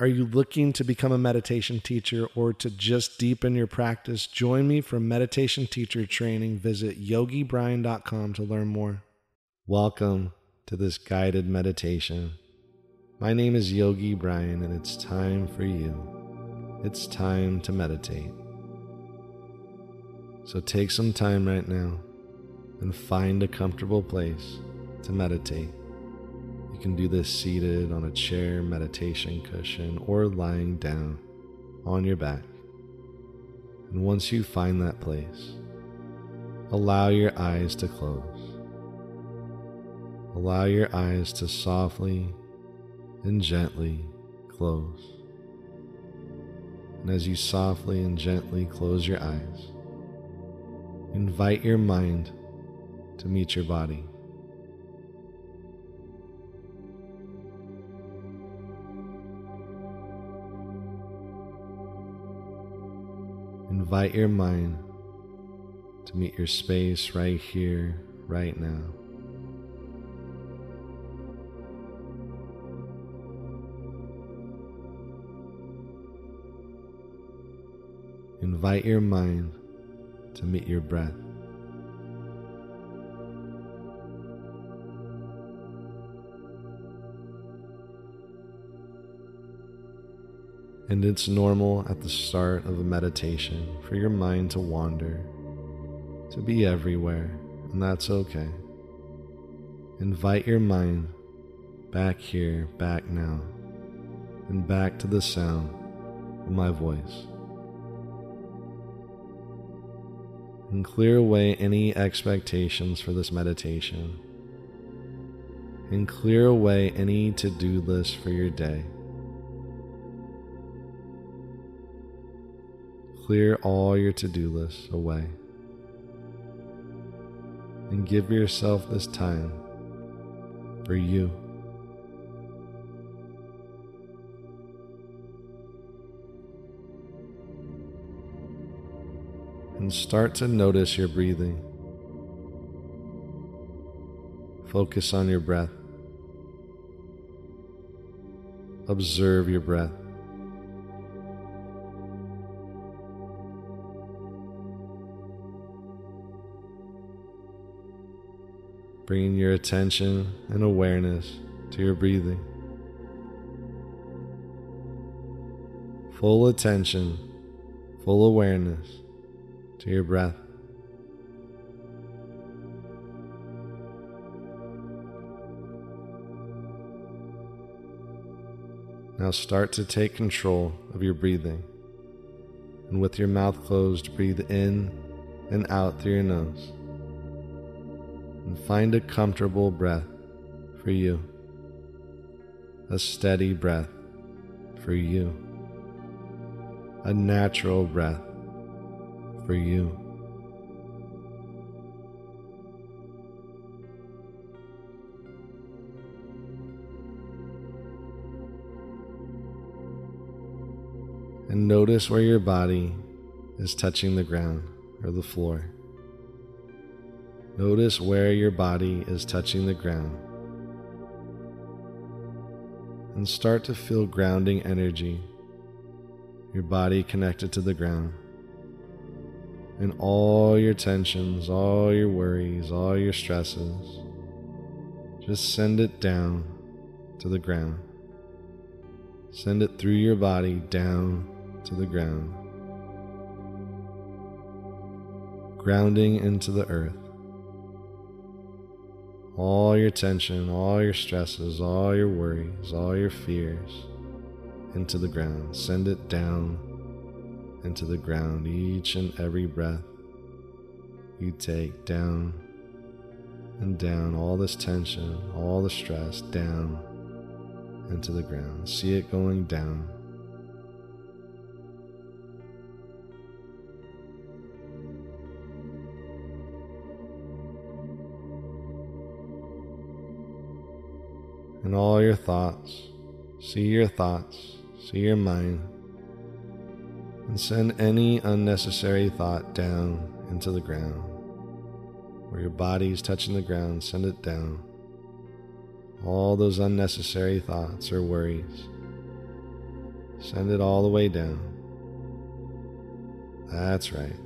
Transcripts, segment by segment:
Are you looking to become a meditation teacher or to just deepen your practice? Join me for meditation teacher training. Visit yogibrian.com to learn more. Welcome to this guided meditation. My name is Yogi Brian, and it's time for you. It's time to meditate. So take some time right now and find a comfortable place to meditate. You can do this seated on a chair, meditation cushion, or lying down on your back. And once you find that place, allow your eyes to close. Allow your eyes to softly and gently close. And as you softly and gently close your eyes, invite your mind to meet your body. Invite your mind to meet your space right here, right now. Invite your mind to meet your breath. And it's normal at the start of a meditation for your mind to wander, to be everywhere, and that's okay. Invite your mind back here, back now, and back to the sound of my voice. And clear away any expectations for this meditation. And clear away any to do list for your day. Clear all your to do lists away and give yourself this time for you. And start to notice your breathing. Focus on your breath. Observe your breath. Bringing your attention and awareness to your breathing. Full attention, full awareness to your breath. Now start to take control of your breathing. And with your mouth closed, breathe in and out through your nose and find a comfortable breath for you, a steady breath for you, a natural breath for you. And notice where your body is touching the ground or the floor. Notice where your body is touching the ground. And start to feel grounding energy, your body connected to the ground. And all your tensions, all your worries, all your stresses, just send it down to the ground. Send it through your body down to the ground, grounding into the earth all your tension, all your stresses, all your worries, all your fears into the ground. Send it down into the ground each and every breath you take down and down all this tension, all the stress down into the ground. See it going down and all your thoughts. See your thoughts, see your mind, and send any unnecessary thought down into the ground. Where your body is touching the ground, send it down. All those unnecessary thoughts or worries. Send it all the way down. That's right.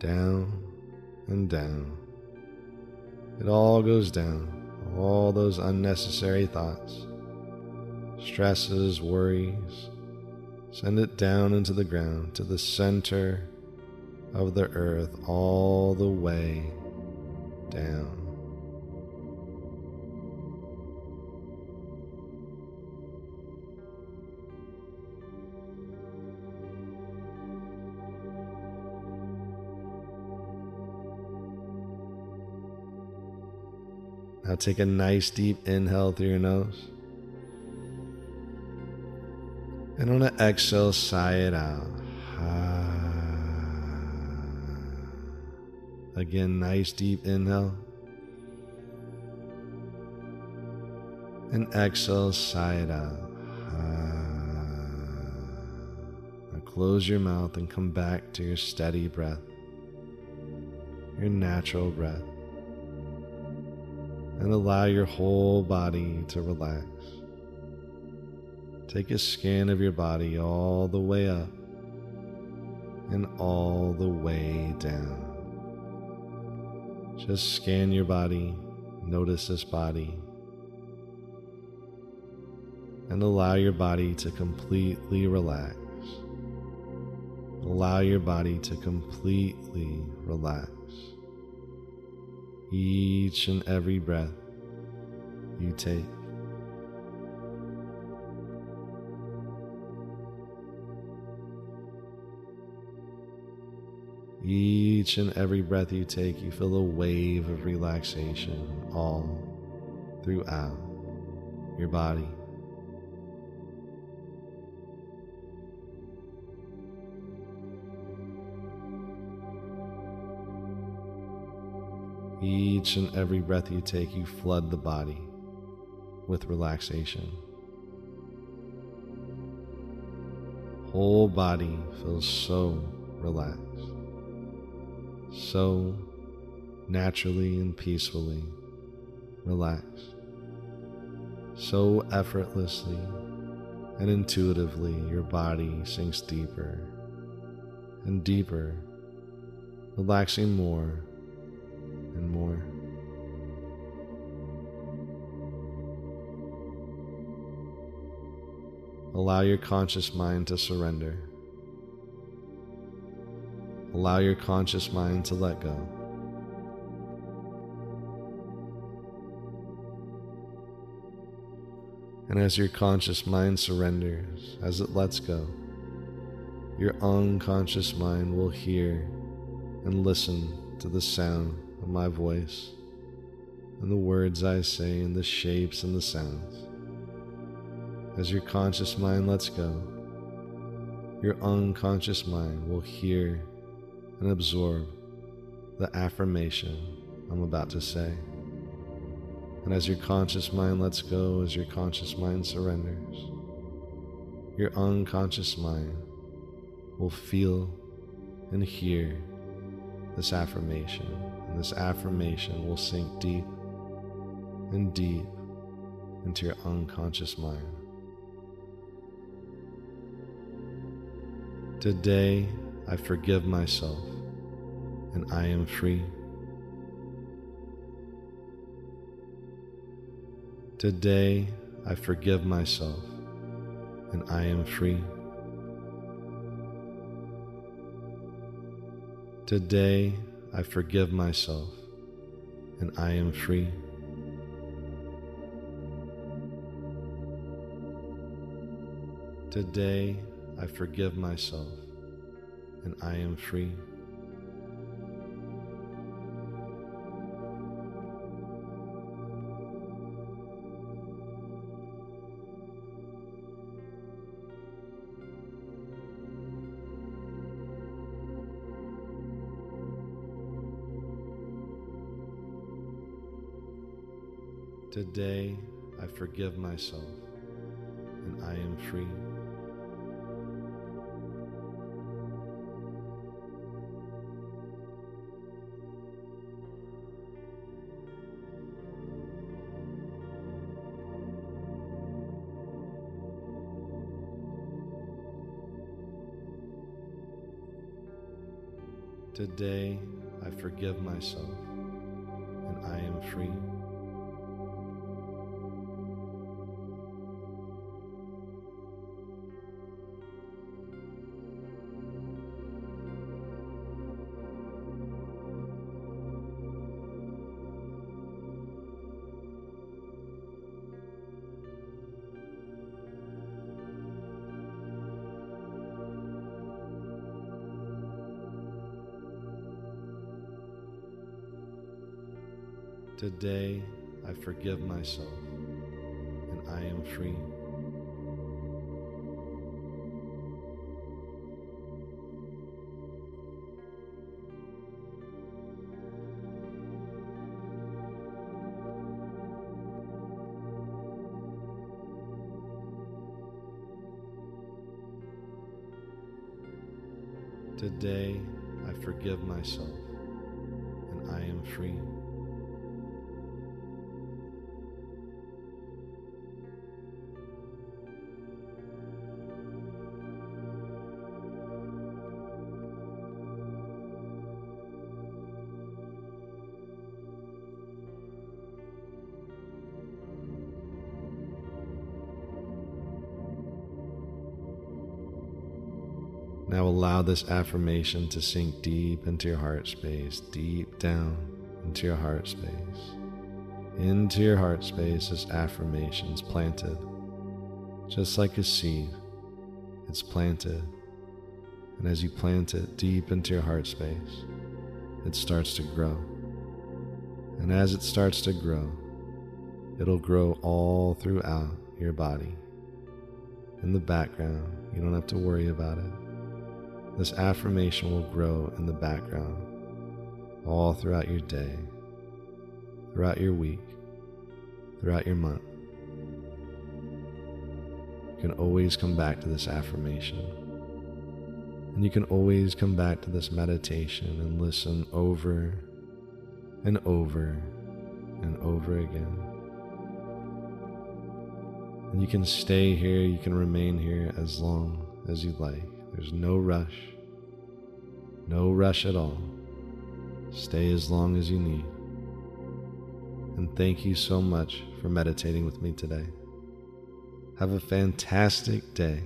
Down and down. It all goes down. All those unnecessary thoughts, stresses, worries. Send it down into the ground, to the center of the earth, all the way down. Now take a nice deep inhale through your nose. And on an exhale, sigh it out. Again, nice deep inhale. And exhale, sigh it out. Now close your mouth and come back to your steady breath, your natural breath and allow your whole body to relax. Take a scan of your body all the way up and all the way down. Just scan your body, notice this body, and allow your body to completely relax. Allow your body to completely relax each and every breath you take. Each and every breath you take, you feel a wave of relaxation all throughout your body. Each and every breath you take, you flood the body with relaxation. Whole body feels so relaxed, so naturally and peacefully relaxed, so effortlessly and intuitively your body sinks deeper and deeper, relaxing more Allow your conscious mind to surrender. Allow your conscious mind to let go. And as your conscious mind surrenders, as it lets go, your unconscious mind will hear and listen to the sound of my voice and the words I say and the shapes and the sounds. As your conscious mind lets go, your unconscious mind will hear and absorb the affirmation I'm about to say. And as your conscious mind lets go, as your conscious mind surrenders, your unconscious mind will feel and hear this affirmation and this affirmation will sink deep and deep into your unconscious mind. Today, I forgive myself and I am free. Today, I forgive myself and I am free. Today, I forgive myself and I am free. Today, I forgive myself and I am free. Today I forgive myself and I am free. Today I forgive myself and I am free. Today I forgive myself and I am free. Today I forgive myself and I am free. Now allow this affirmation to sink deep into your heart space, deep down into your heart space. Into your heart space, is planted. Just like a seed, it's planted. And as you plant it deep into your heart space, it starts to grow. And as it starts to grow, it'll grow all throughout your body. In the background, you don't have to worry about it. This affirmation will grow in the background all throughout your day, throughout your week, throughout your month. You can always come back to this affirmation. And you can always come back to this meditation and listen over and over and over again. And you can stay here, you can remain here as long as you like. There's no rush, no rush at all. Stay as long as you need. And thank you so much for meditating with me today. Have a fantastic day